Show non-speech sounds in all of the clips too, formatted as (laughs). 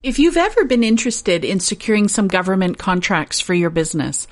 If you've ever been interested in securing some government contracts for your business,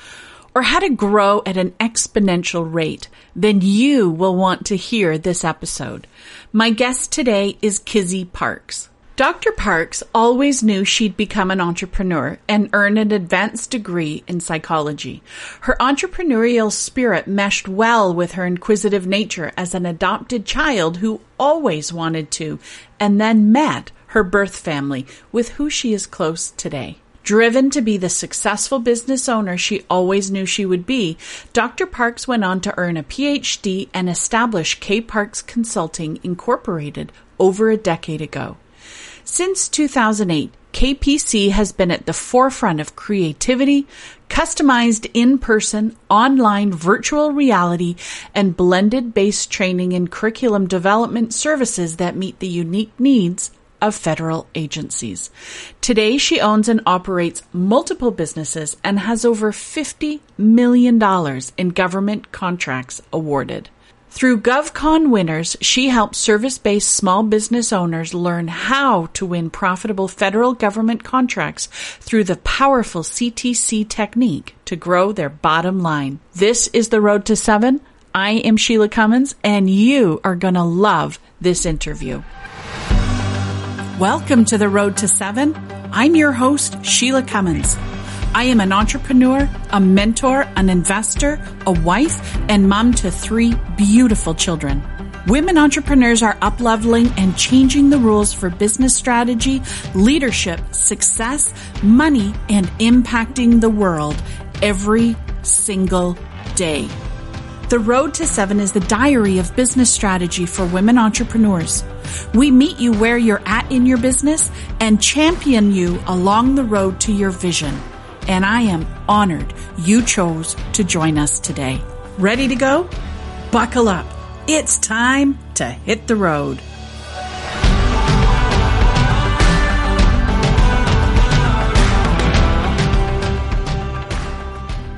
or how to grow at an exponential rate, then you will want to hear this episode. My guest today is Kizzy Parks. Dr. Parks always knew she'd become an entrepreneur and earn an advanced degree in psychology. Her entrepreneurial spirit meshed well with her inquisitive nature as an adopted child who always wanted to and then met her birth family, with who she is close today. Driven to be the successful business owner she always knew she would be, Dr. Parks went on to earn a PhD and establish K Parks Consulting Incorporated over a decade ago. Since 2008, KPC has been at the forefront of creativity, customized in-person, online, virtual reality, and blended-based training and curriculum development services that meet the unique needs of federal agencies. Today, she owns and operates multiple businesses and has over $50 million in government contracts awarded. Through GovCon winners, she helps service-based small business owners learn how to win profitable federal government contracts through the powerful CTC technique to grow their bottom line. This is the road to seven. I am Sheila Cummins and you are going to love this interview. Welcome to the Road to Seven. I'm your host, Sheila Cummins. I am an entrepreneur, a mentor, an investor, a wife, and mom to three beautiful children. Women entrepreneurs are upleveling and changing the rules for business strategy, leadership, success, money, and impacting the world every single day. The Road to Seven is the diary of business strategy for women entrepreneurs. We meet you where you're at in your business and champion you along the road to your vision. And I am honored you chose to join us today. Ready to go? Buckle up. It's time to hit the road.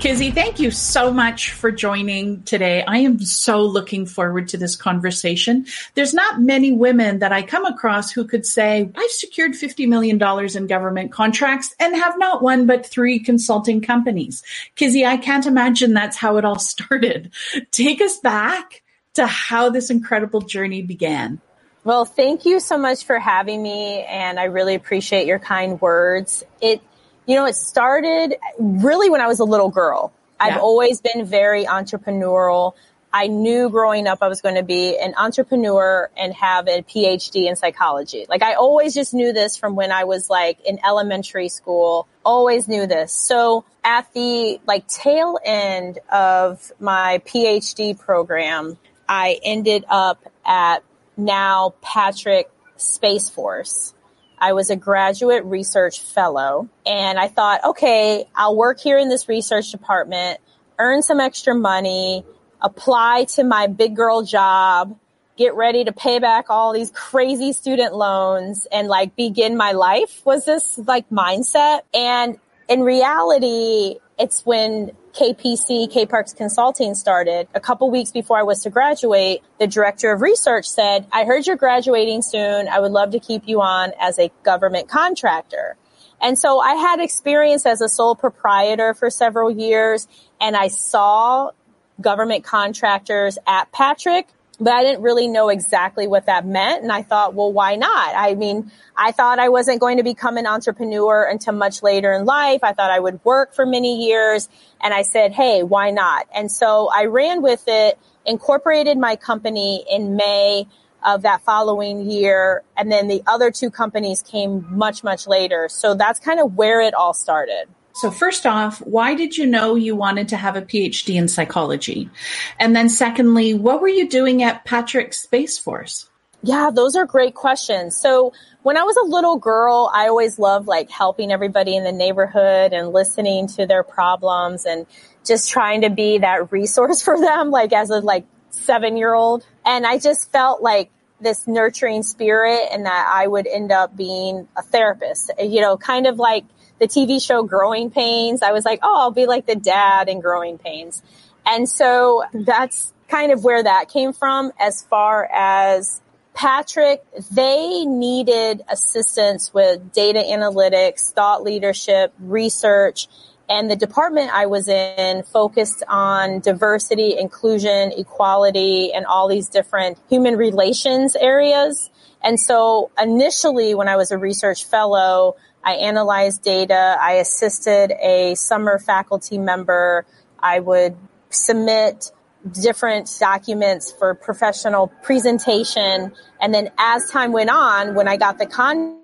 Kizzy, thank you so much for joining today. I am so looking forward to this conversation. There's not many women that I come across who could say, I've secured $50 million in government contracts and have not one but three consulting companies. Kizzy, I can't imagine that's how it all (laughs) started. Take us back to how this incredible journey began. Well, thank you so much for having me, and I really appreciate your kind words. It you know, it started really when I was a little girl. Yeah. I've always been very entrepreneurial. I knew growing up I was going to be an entrepreneur and have a PhD in psychology. Like I always just knew this from when I was like in elementary school. Always knew this. So at the like tail end of my PhD program, I ended up at now Patrick Space Force. I was a graduate research fellow and I thought, okay, I'll work here in this research department, earn some extra money, apply to my big girl job, get ready to pay back all these crazy student loans and like begin my life was this like mindset. And in reality, it's when KPC, K Parks Consulting started. A couple weeks before I was to graduate, the director of research said, I heard you're graduating soon. I would love to keep you on as a government contractor. And so I had experience as a sole proprietor for several years and I saw government contractors at Patrick but I didn't really know exactly what that meant. And I thought, well, why not? I mean, I thought I wasn't going to become an entrepreneur until much later in life. I thought I would work for many years. And I said, hey, why not? And so I ran with it, incorporated my company in May of that following year. And then the other two companies came much, much later. So that's kind of where it all started. So first off, why did you know you wanted to have a PhD in psychology? And then secondly, what were you doing at Patrick Space Force? Yeah, those are great questions. So when I was a little girl, I always loved like helping everybody in the neighborhood and listening to their problems and just trying to be that resource (laughs) for them, like as a like seven year old. And I just felt like this nurturing spirit and that I would end up being a therapist, you know, kind of like the TV show Growing Pains. I was like, oh, I'll be like the dad in Growing Pains. And so that's kind of where that came from as far as Patrick, they needed assistance with data analytics, thought leadership, research, and the department I was in focused on diversity, inclusion, equality, and all these different human relations areas. And so initially when I was a research fellow, I analyzed data. I assisted a summer faculty member. I would submit different documents for professional presentation. And then as time went on, when I got the con,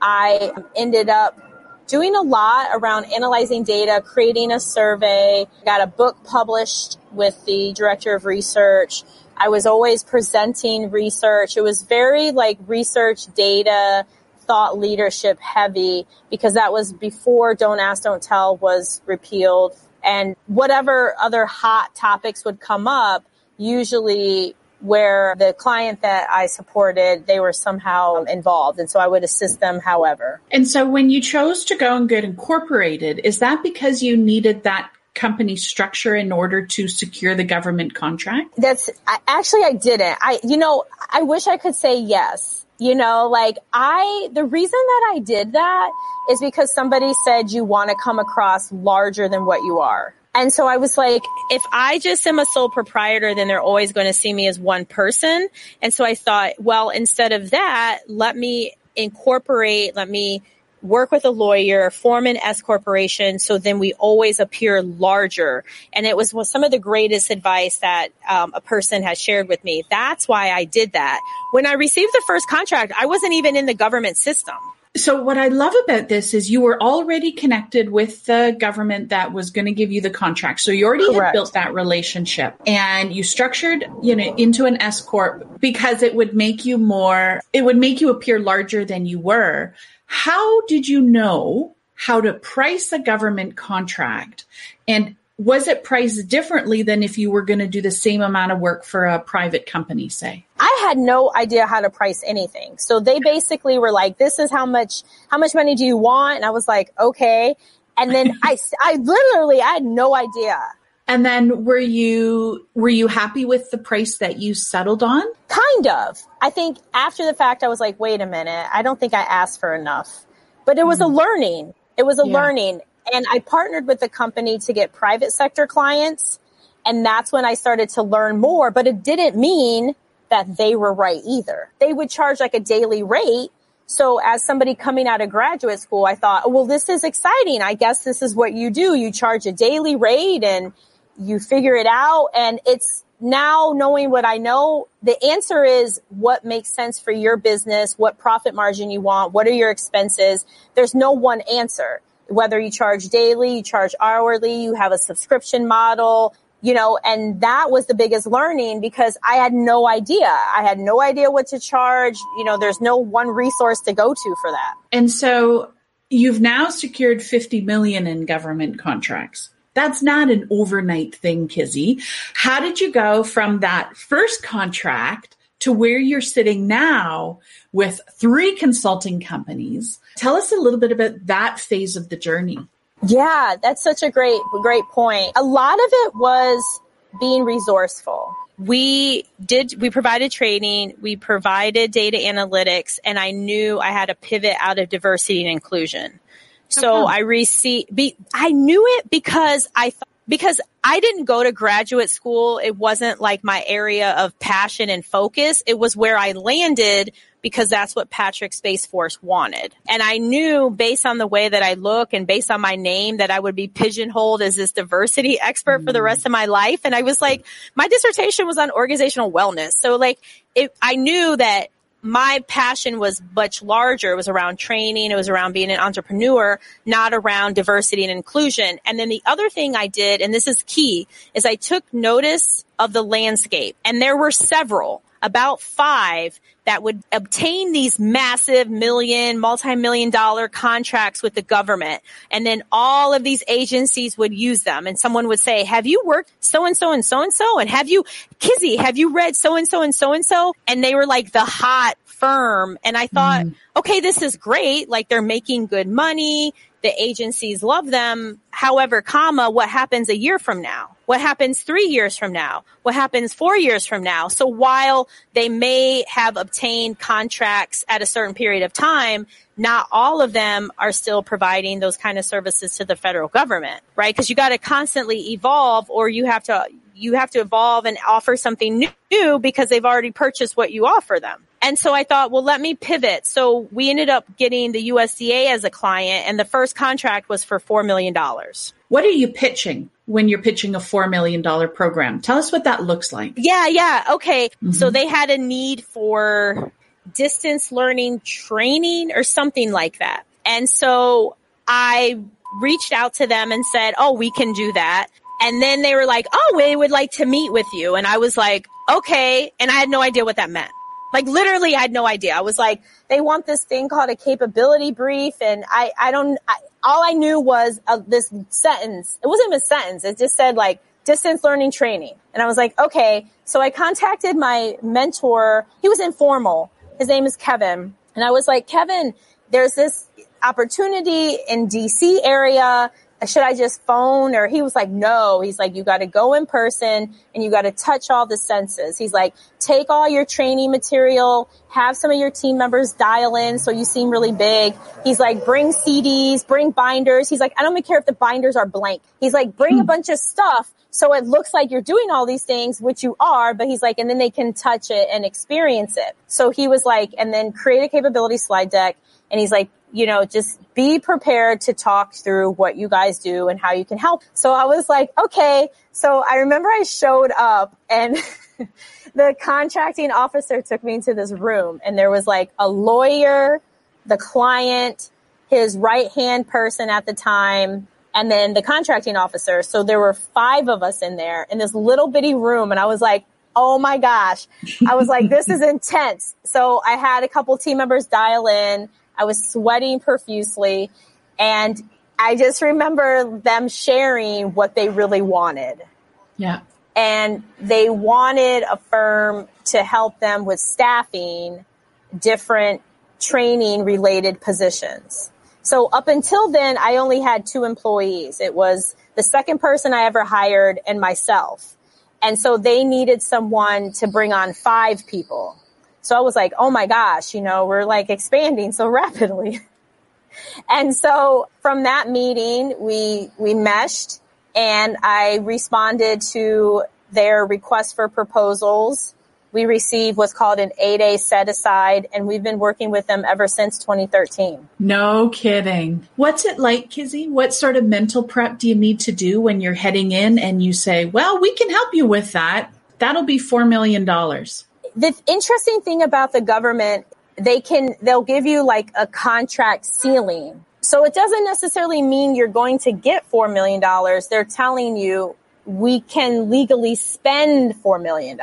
I ended up doing a lot around analyzing data, creating a survey, got a book published with the director of research. I was always presenting research. It was very like research data, thought leadership heavy because that was before Don't Ask, Don't Tell was repealed. And whatever other hot topics would come up, usually where the client that I supported, they were somehow involved. And so I would assist them however. And so when you chose to go and get incorporated, is that because you needed that company structure in order to secure the government contract? That's I, actually I didn't. I you know, I wish I could say yes. You know, like I the reason that I did that is because somebody said you want to come across larger than what you are. And so I was like, if I just am a sole proprietor, then they're always going to see me as one person. And so I thought, well, instead of that, let me incorporate, let me work with a lawyer, form an S corporation, so then we always appear larger. And it was some of the greatest advice that um, a person has shared with me. That's why I did that. When I received the first contract, I wasn't even in the government system. So what I love about this is you were already connected with the government that was going to give you the contract. So you already Correct. had built that relationship and you structured, you know, into an S corp because it would make you more, it would make you appear larger than you were. How did you know how to price a government contract and was it priced differently than if you were going to do the same amount of work for a private company, say? I had no idea how to price anything. So they basically were like, this is how much, how much money do you want? And I was like, okay. And then (laughs) I, I literally, I had no idea. And then were you, were you happy with the price that you settled on? Kind of. I think after the fact, I was like, wait a minute. I don't think I asked for enough, but it was mm. a learning. It was a yeah. learning. And I partnered with the company to get private sector clients. And that's when I started to learn more, but it didn't mean that they were right either. They would charge like a daily rate. So as somebody coming out of graduate school, I thought, well, this is exciting. I guess this is what you do. You charge a daily rate and you figure it out. And it's now knowing what I know, the answer is what makes sense for your business, what profit margin you want, what are your expenses. There's no one answer whether you charge daily, you charge hourly, you have a subscription model, you know, and that was the biggest learning because I had no idea. I had no idea what to charge. You know, there's no one resource to go to for that. And so you've now secured 50 million in government contracts. That's not an overnight thing, Kizzy. How did you go from that first contract to where you're sitting now with three consulting companies. Tell us a little bit about that phase of the journey. Yeah, that's such a great, great point. A lot of it was being resourceful. We did, we provided training, we provided data analytics, and I knew I had to pivot out of diversity and inclusion. So I received, I knew it because I thought because I didn't go to graduate school. It wasn't like my area of passion and focus. It was where I landed because that's what Patrick Space Force wanted. And I knew based on the way that I look and based on my name that I would be pigeonholed as this diversity expert mm. for the rest of my life. And I was like, my dissertation was on organizational wellness. So like, it, I knew that my passion was much larger. It was around training. It was around being an entrepreneur, not around diversity and inclusion. And then the other thing I did, and this is key, is I took notice of the landscape and there were several about five that would obtain these massive million, multi-million dollar contracts with the government. And then all of these agencies would use them. And someone would say, have you worked so and so and so and so? And have you, Kizzy, have you read so and so and so and so? And they were like the hot firm. And I thought, mm. okay, this is great. Like they're making good money. The agencies love them. However, comma, what happens a year from now? What happens three years from now? What happens four years from now? So while they may have obtained contracts at a certain period of time, not all of them are still providing those kind of services to the federal government, right? Because you got to constantly evolve or you have to, you have to evolve and offer something new because they've already purchased what you offer them. And so I thought, well, let me pivot. So we ended up getting the USDA as a client and the first contract was for $4 million. What are you pitching when you're pitching a $4 million program? Tell us what that looks like. Yeah, yeah. Okay. Mm-hmm. So they had a need for distance learning training or something like that. And so I reached out to them and said, Oh, we can do that. And then they were like, Oh, we would like to meet with you. And I was like, okay. And I had no idea what that meant. Like literally I had no idea. I was like, they want this thing called a capability brief. And I, I don't, I, all I knew was uh, this sentence. It wasn't a sentence. It just said like distance learning training. And I was like, okay. So I contacted my mentor. He was informal. His name is Kevin. And I was like, Kevin, there's this opportunity in DC area should I just phone? Or he was like, no, he's like, you got to go in person and you got to touch all the senses. He's like, take all your training material, have some of your team members dial in so you seem really big. He's like, bring CDs, bring binders. He's like, I don't even care if the binders are blank. He's like, bring a hmm. bunch of stuff so it looks like you're doing all these things, which you are, but he's like, and then they can touch it and experience it. So he was like, and then create a capability slide deck. And he's like, you know, just be prepared to talk through what you guys do and how you can help. So I was like, okay. So I remember I showed up and (laughs) the contracting officer took me into this room and there was like a lawyer, the client, his right hand person at the time, and then the contracting officer. So there were five of us in there in this little bitty room. And I was like, Oh my gosh. I was like, this is (laughs) intense. So I had a couple team members dial in I was sweating profusely. And I just remember them sharing what they really wanted. Yeah. And they wanted a firm to help them with staffing different training related positions. So up until then, I only had two employees. It was the second person I ever hired and myself. And so they needed someone to bring on five people. So I was like, oh my gosh, you know, we're like expanding so (laughs) rapidly. and so from that meeting, we, we meshed and I responded to their request for proposals. We received what's called an 8A set aside and we've been working with them ever since 2013. No kidding. What's it like, Kizzy? What sort of mental prep do you need to do when you're heading in and you say, well, we can help you with that. That'll be $4 million the interesting thing about the government, they can, they'll give you like a contract ceiling. So it doesn't necessarily mean you're going to get $4 million. They're telling you we can legally spend $4 million.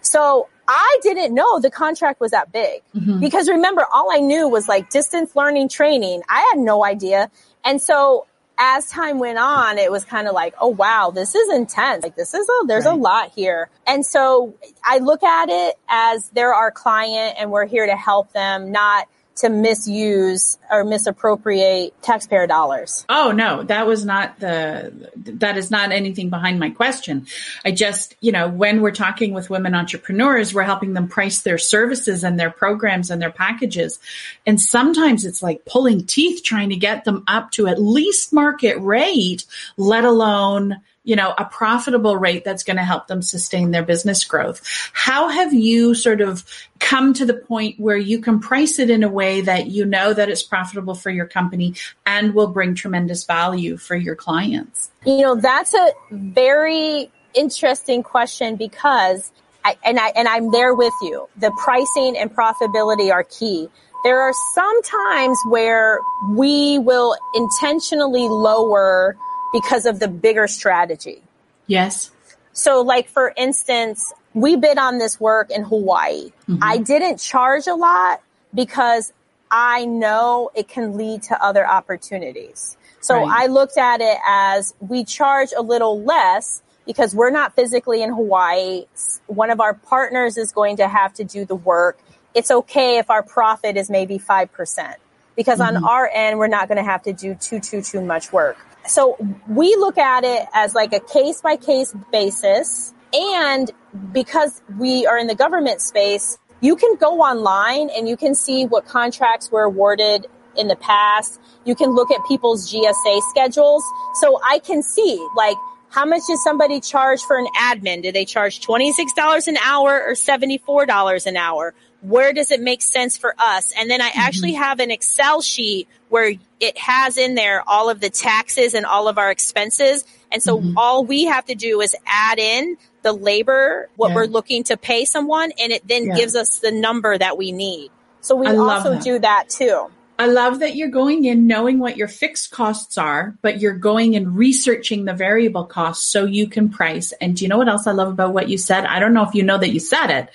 So I didn't know the contract was that big mm-hmm. because remember, all I knew was like distance learning training. I had no idea. And so as time went on, it was kind of like, oh wow, this is intense. Like this is a, there's right. a lot here. And so I look at it as they're our client and we're here to help them, not to misuse or misappropriate taxpayer dollars. Oh no, that was not the that is not anything behind my question. I just, you know, when we're talking with women entrepreneurs, we're helping them price their services and their programs and their packages. And sometimes it's like pulling teeth trying to get them up to at least market rate, let alone you know, a profitable rate that's going to help them sustain their business growth. How have you sort of come to the point where you can price it in a way that you know that it's profitable for your company and will bring tremendous value for your clients? You know, that's a very interesting question because I, and I, and I'm there with you. The pricing and profitability are key. There are some times where we will intentionally lower because of the bigger strategy. Yes. So like for instance, we bid on this work in Hawaii. Mm-hmm. I didn't charge a lot because I know it can lead to other opportunities. So right. I looked at it as we charge a little less because we're not physically in Hawaii. One of our partners is going to have to do the work. It's okay if our profit is maybe 5% because mm-hmm. on our end, we're not going to have to do too, too, too much work. So we look at it as like a case by case basis. And because we are in the government space, you can go online and you can see what contracts were awarded in the past. You can look at people's GSA schedules. So I can see like how much does somebody charge for an admin? Do they charge $26 an hour or $74 an hour? Where does it make sense for us? And then I mm-hmm. actually have an Excel sheet where it has in there all of the taxes and all of our expenses. And so mm-hmm. all we have to do is add in the labor, what yeah. we're looking to pay someone, and it then yeah. gives us the number that we need. So we also that. do that too. I love that you're going in knowing what your fixed costs are, but you're going and researching the variable costs so you can price. And do you know what else I love about what you said? I don't know if you know that you said it,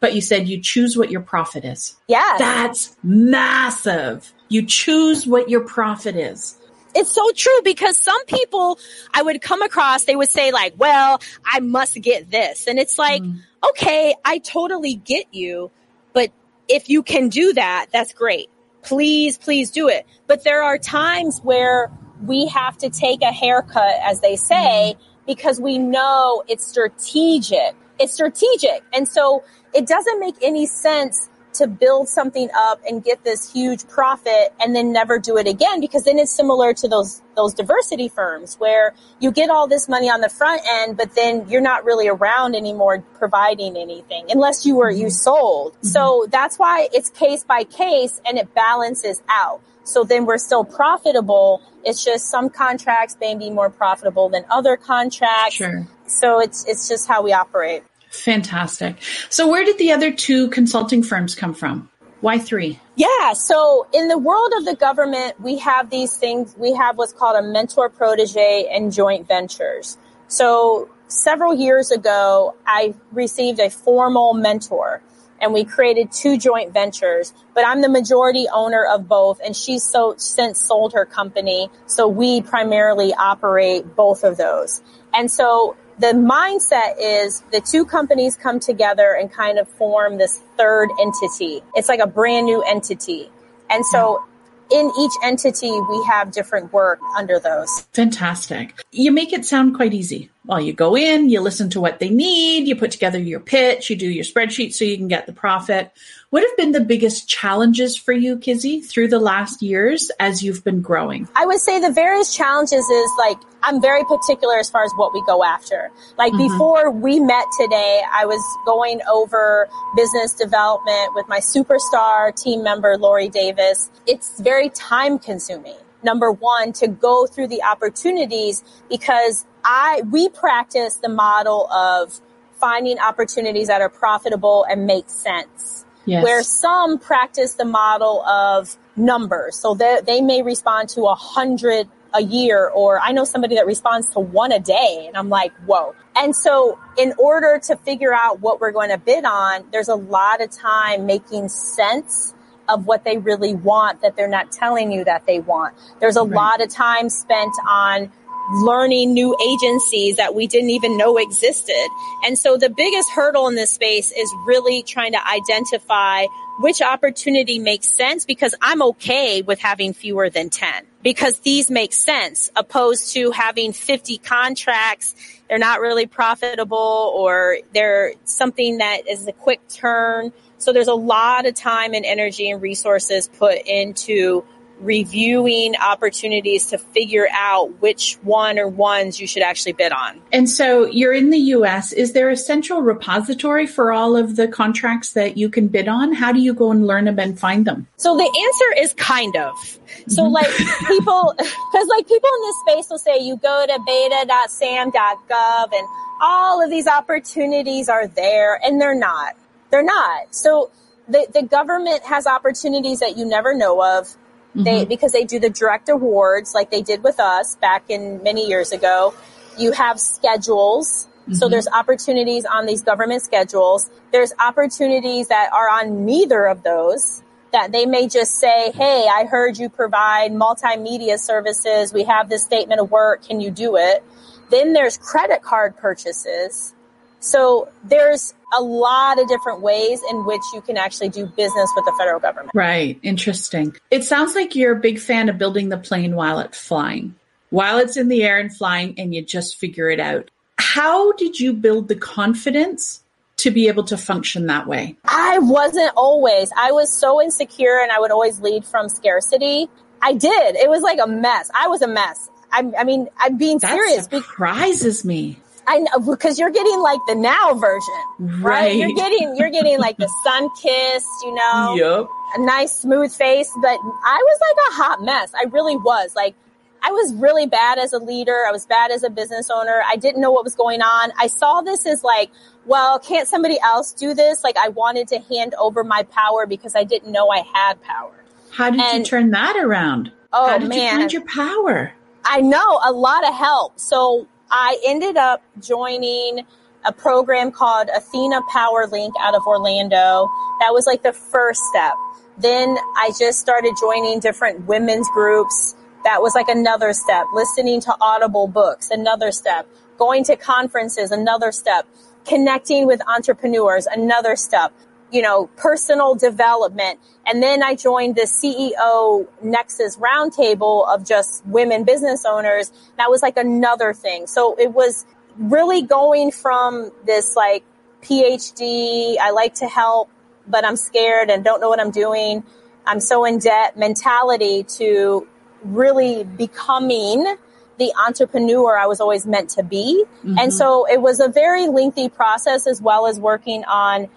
but you said you choose what your profit is. Yeah. That's massive. You choose what your profit is it's so true because some people I would come across, they would say like, well, I must get this. And it's like, mm. okay, I totally get you. But if you can do that, that's great please, please do it. But there are times where we have to take a haircut, as they say, because we know it's strategic. It's strategic. And so it doesn't make any sense to build something up and get this huge profit and then never do it again because then it's similar to those those diversity firms where you get all this money on the front end but then you're not really around anymore providing anything unless you were mm-hmm. you sold. Mm-hmm. So that's why it's case by case and it balances out. So then we're still profitable. It's just some contracts may be more profitable than other contracts. Sure. So it's it's just how we operate. Fantastic. So, where did the other two consulting firms come from? Why three? Yeah. So, in the world of the government, we have these things. We have what's called a mentor protege and joint ventures. So, several years ago, I received a formal mentor and we created two joint ventures, but I'm the majority owner of both and she's so since sold her company. So we primarily operate both of those. And so the mindset is the two companies come together and kind of form this third entity. It's like a brand new entity. And so in each entity, we have different work under those. Fantastic. You make it sound quite easy. Well, you go in, you listen to what they need, you put together your pitch, you do your spreadsheet so you can get the profit. What have been the biggest challenges for you, Kizzy, through the last years as you've been growing? I would say the various challenges is like, I'm very particular as far as what we go after. Like mm-hmm. before we met today, I was going over business development with my superstar team member, Lori Davis. It's very time consuming. Number one, to go through the opportunities because I, we practice the model of finding opportunities that are profitable and make sense yes. where some practice the model of numbers. So they, they may respond to a hundred a year, or I know somebody that responds to one a day, and I'm like, whoa. And so, in order to figure out what we're going to bid on, there's a lot of time making sense of what they really want that they're not telling you that they want. There's a right. lot of time spent on learning new agencies that we didn't even know existed. And so the biggest hurdle in this space is really trying to identify which opportunity makes sense because I'm okay with having fewer than 10 because these make sense opposed to having 50 contracts. They're not really profitable or they're something that is a quick turn. So there's a lot of time and energy and resources put into reviewing opportunities to figure out which one or ones you should actually bid on. And so you're in the US. Is there a central repository for all of the contracts that you can bid on? How do you go and learn them and find them? So the answer is kind of. So mm-hmm. like people, (laughs) cause like people in this space will say you go to beta.sam.gov and all of these opportunities are there and they're not. They're not. So the, the government has opportunities that you never know of Mm-hmm. They because they do the direct awards like they did with us back in many years ago. You have schedules. Mm-hmm. So there's opportunities on these government schedules. There's opportunities that are on neither of those that they may just say, Hey, I heard you provide multimedia services. We have this statement of work. Can you do it? Then there's credit card purchases. So there's a lot of different ways in which you can actually do business with the federal government. Right. Interesting. It sounds like you're a big fan of building the plane while it's flying. while it's in the air and flying and you just figure it out. How did you build the confidence to be able to function that way? I wasn't always. I was so insecure and I would always lead from scarcity. I did. It was like a mess. I was a mess. I, I mean, I'm being that serious. surprises me. I know because you're getting like the now version, right? right? You're getting you're getting like the (laughs) sun kissed, you know, yep. a nice smooth face. But I was like a hot mess. I really was. Like I was really bad as a leader. I was bad as a business owner. I didn't know what was going on. I saw this as like, well, can't somebody else do this? Like I wanted to hand over my power because I didn't know I had power. How did and, you turn that around? Oh How did man. you find your power? I know a lot of help. So I ended up joining a program called Athena Power Link out of Orlando. That was like the first step. Then I just started joining different women's groups that was like another step. Listening to audible books, another step. Going to conferences, another step. Connecting with entrepreneurs, another step. You know, personal development. And then I joined the CEO Nexus roundtable of just women business owners. That was like another thing. So it was really going from this like PhD, I like to help, but I'm scared and don't know what I'm doing. I'm so in debt mentality to really becoming the entrepreneur I was always meant to be. Mm-hmm. And so it was a very lengthy process as well as working on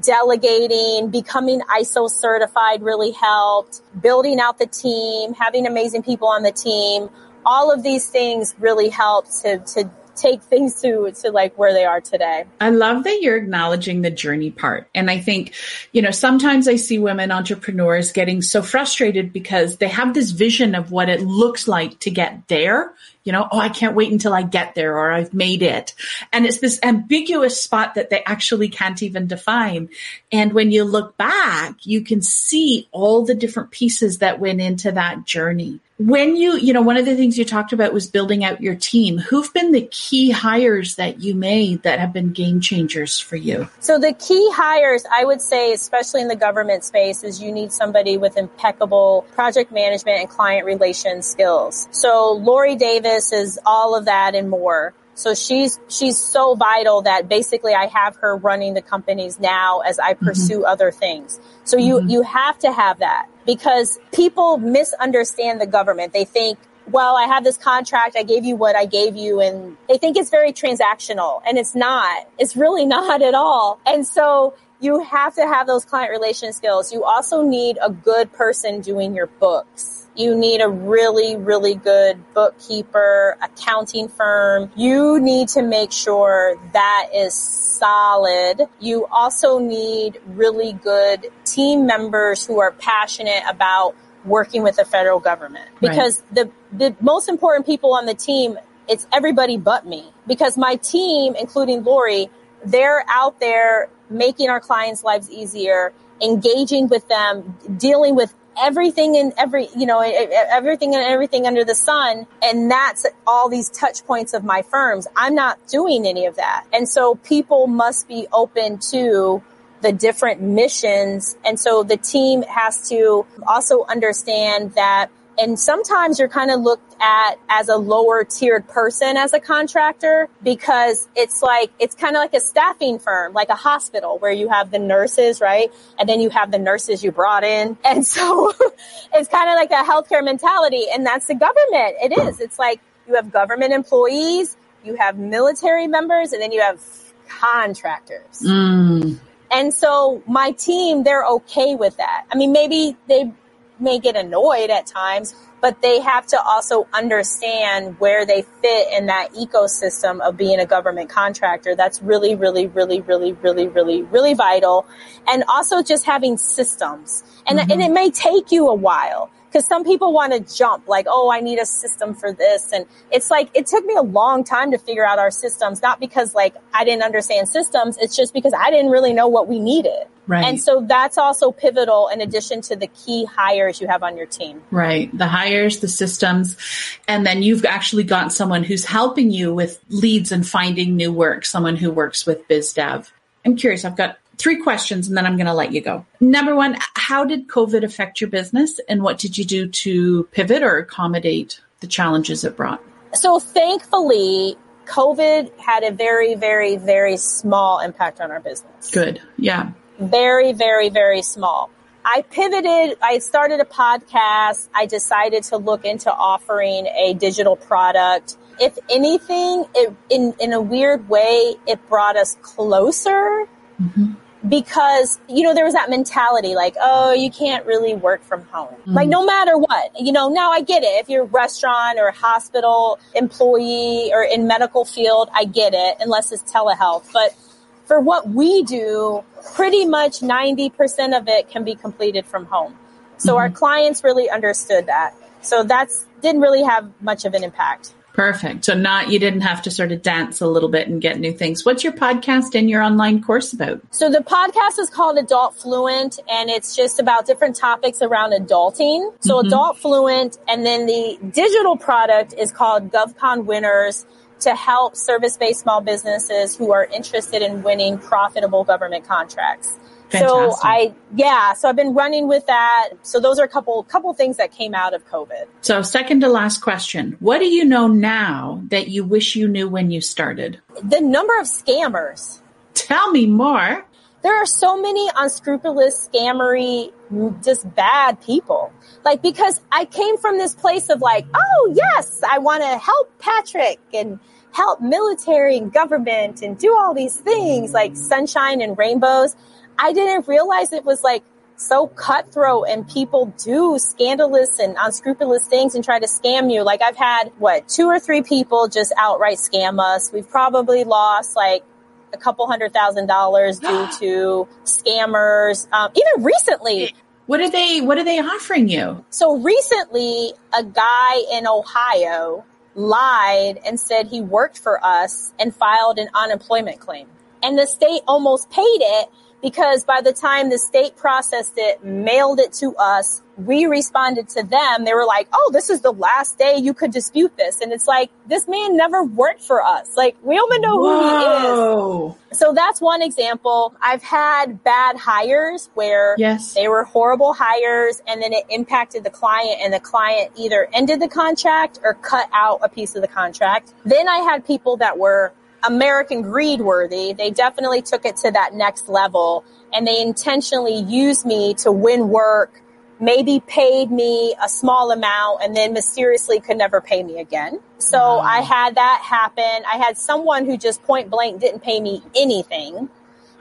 delegating, becoming ISO certified really helped, building out the team, having amazing people on the team. All of these things really helped to, to take things to to like where they are today. I love that you're acknowledging the journey part. And I think, you know, sometimes I see women entrepreneurs getting so frustrated because they have this vision of what it looks like to get there. You know, oh, I can't wait until I get there or I've made it. And it's this ambiguous spot that they actually can't even define. And when you look back, you can see all the different pieces that went into that journey when you, you know, one of the things you talked about was building out your team. Who've been the key hires that you made that have been game changers for you? So the key hires, I would say, especially in the government space, is you need somebody with impeccable project management and client relation skills. So Lori Davis is all of that and more. So she's she's so vital that basically I have her running the companies now as I mm-hmm. pursue mm-hmm. other things. So you mm-hmm. you have to have that because people misunderstand the government. They think well, I have this contract. I gave you what I gave you. And they think it's very transactional and it's not. It's really (laughs) not at all. And so you have to have those client relation skills. You also need a good person doing your books you need a really, really good bookkeeper, accounting firm. You need to make sure that is solid. You also need really good team members who are passionate about working with the federal government because right. the, the most important people on the team, it's everybody but me because my team, including Lori, they're out there making our clients' lives easier, engaging with them, dealing with everything and every, you know, everything and everything under the sun. And that's all these touch points of my firms. I'm not doing any of that. And so people must be open to the different missions. And so the team has to also understand that and sometimes you're kind of looked at as a lower tiered person as a contractor because it's like, it's kind of like a staffing firm, like a hospital where you have the nurses, right? And then you have the nurses you brought in. (laughs) And so (laughs) it's kind of like a healthcare mentality. And that's the government. It is. It's like you have government employees, you have military members, and then you have contractors. Mm. And so my team, they're okay with that. I mean, maybe they may get annoyed at times, but they have to also understand where they fit in that ecosystem of being a government contractor. That's really, really, really, really, really, really, really vital. And also just having systems. And, mm-hmm. and it may take you a while because some people want to jump like, oh, I need a system for this. And it's like, it took me a long time to figure out our systems, not because like I didn't understand systems. It's just because I didn't really know what we needed. Right. And so that's also pivotal in addition to the key hires you have on your team. Right. The hires, the systems, and then you've actually got someone who's helping you with leads and finding new work, someone who works with BizDev. I'm curious, I've got three questions and then I'm going to let you go. Number one, how did COVID affect your business and what did you do to pivot or accommodate the challenges it brought? So thankfully, COVID had a very, very, very small impact on our business. Good. Yeah. Very, very, very small. I pivoted. I started a podcast. I decided to look into offering a digital product. If anything, it, in, in a weird way, it brought us closer mm-hmm. Because you know there was that mentality like oh you can't really work from home. Mm-hmm. like no matter what you know now i get it. If you're a restaurant or a hospital employee or in medical field i get it unless it's telehealth. But for what we do pretty much 90% of it can be completed from home. So mm-hmm. our clients really understood that. So that's didn't really have much of an impact Perfect. So not you didn't have to sort of dance a little bit and get new things. What's your podcast and your online course about? So the podcast is called Adult Fluent and it's just about different topics around adulting. So mm-hmm. Adult Fluent and then the digital product is called GovCon Winners to help service-based small businesses who are interested in winning profitable government contracts. Fantastic. So I, yeah, so I've been running with that. So those are a couple, couple things that came out of COVID. So second to last question. What do you know now that you wish you knew when you started? The number of scammers. Tell me more. There are so many unscrupulous, scammery, just bad people. Like, because I came from this place of like, oh yes, I want to help Patrick and help military and government and do all these things like sunshine and rainbows. I didn't realize it was like so cutthroat and people do scandalous and unscrupulous things and try to scam you. Like I've had what two or three people just outright scam us. We've probably lost like a couple hundred thousand dollars due (gasps) to scammers. Um, even recently. What are they, what are they offering you? So recently a guy in Ohio lied and said he worked for us and filed an unemployment claim. And the state almost paid it because by the time the state processed it, mailed it to us, we responded to them. They were like, Oh, this is the last day you could dispute this. And it's like, this man never worked for us. Like, we don't even know Whoa. who he is. So that's one example. I've had bad hires where yes. they were horrible hires and then it impacted the client and the client either ended the contract or cut out a piece of the contract. Then I had people that were American greed worthy. They definitely took it to that next level and they intentionally used me to win work, maybe paid me a small amount and then mysteriously could never pay me again. So wow. I had that happen. I had someone who just point blank didn't pay me anything.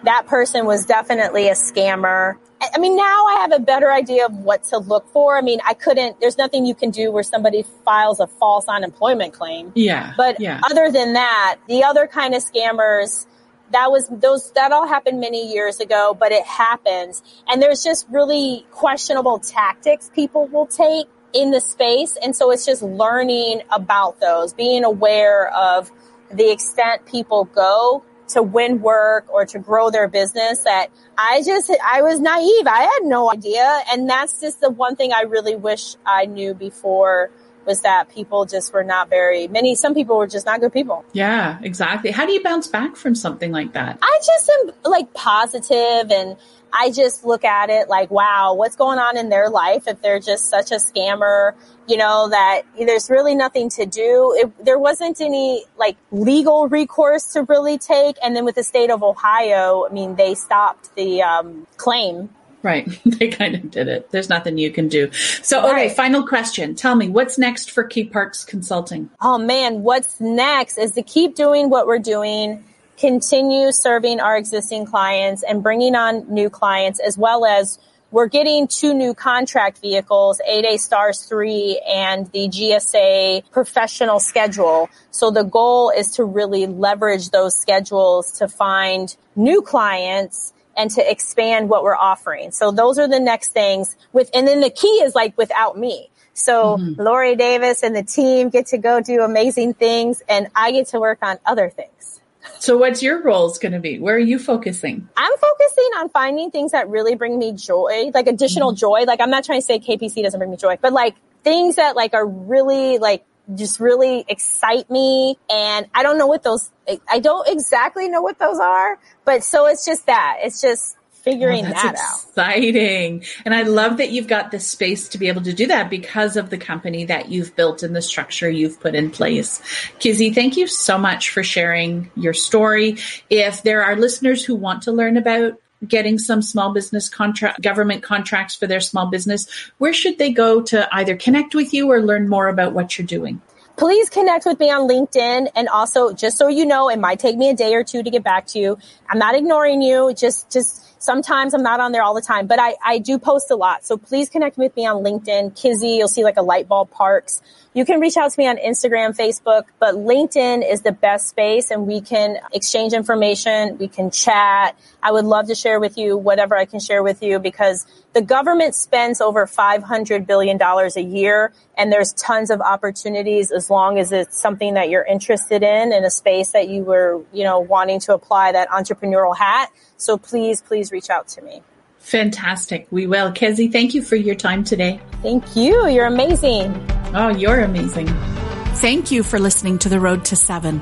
That person was definitely a scammer. I mean, now I have a better idea of what to look for. I mean, I couldn't, there's nothing you can do where somebody files a false unemployment claim. Yeah. But yeah. other than that, the other kind of scammers, that was those, that all happened many years ago, but it happens. And there's just really questionable tactics people will take in the space. And so it's just learning about those, being aware of the extent people go to win work or to grow their business that I just, I was naive. I had no idea. And that's just the one thing I really wish I knew before was that people just were not very many some people were just not good people yeah exactly how do you bounce back from something like that i just am like positive and I just look at it like, wow, what's going on in their life if they're just such a scammer, you know, that there's really nothing to do. It, there wasn't any like legal recourse to really take. And then with the state of Ohio, I mean, they stopped the um, claim. Right. (laughs) they kind of did it. There's nothing you can do. So, okay, right. final question. Tell me, what's next for K Parks Consulting? Oh man, what's next is to keep doing what we're doing continue serving our existing clients and bringing on new clients as well as we're getting two new contract vehicles, 8A Stars 3 and the GSA professional schedule. So the goal is to really leverage those schedules to find new clients and to expand what we're offering. So those are the next things with, and then the key is like without me. So mm-hmm. Lori Davis and the team get to go do amazing things and I get to work on other things. So what's your roles going to be? Where are you focusing? I'm focusing on finding things that really bring me joy, like additional mm-hmm. joy. Like I'm not trying to say KPC doesn't bring me joy, but like things that like are really like just really excite me. And I don't know what those, I don't exactly know what those are, but so it's just that. It's just figuring oh, that out. Exciting. And I love that you've got the space to be able to do that because of the company that you've built and the structure you've put in place. Kizzy, thank you so much for sharing your story. If there are listeners who want to learn about getting some small business contract government contracts for their small business, where should they go to either connect with you or learn more about what you're doing? please connect with me on LinkedIn. And also, just so you know, it might take me a day or two to get back to you. I'm not ignoring you. Just, just sometimes I'm not on there all the time, but I, I do post a lot. So please connect with me on LinkedIn. Kizzy, you'll see like a light bulb parks. You can reach out to me on Instagram, Facebook, but LinkedIn is the best space and we can exchange information. We can chat. I would love to share with you whatever I can share with you because the government spends over $500 billion a year and there's tons of opportunities as long as it's something that you're interested in in a space that you were, you know, wanting to apply that entrepreneurial hat. So please, please reach out to me. Fantastic. We will. Kizzy, thank you for your time today. Thank you. You're amazing. Oh, you're amazing. Thank you for listening to The Road to Seven.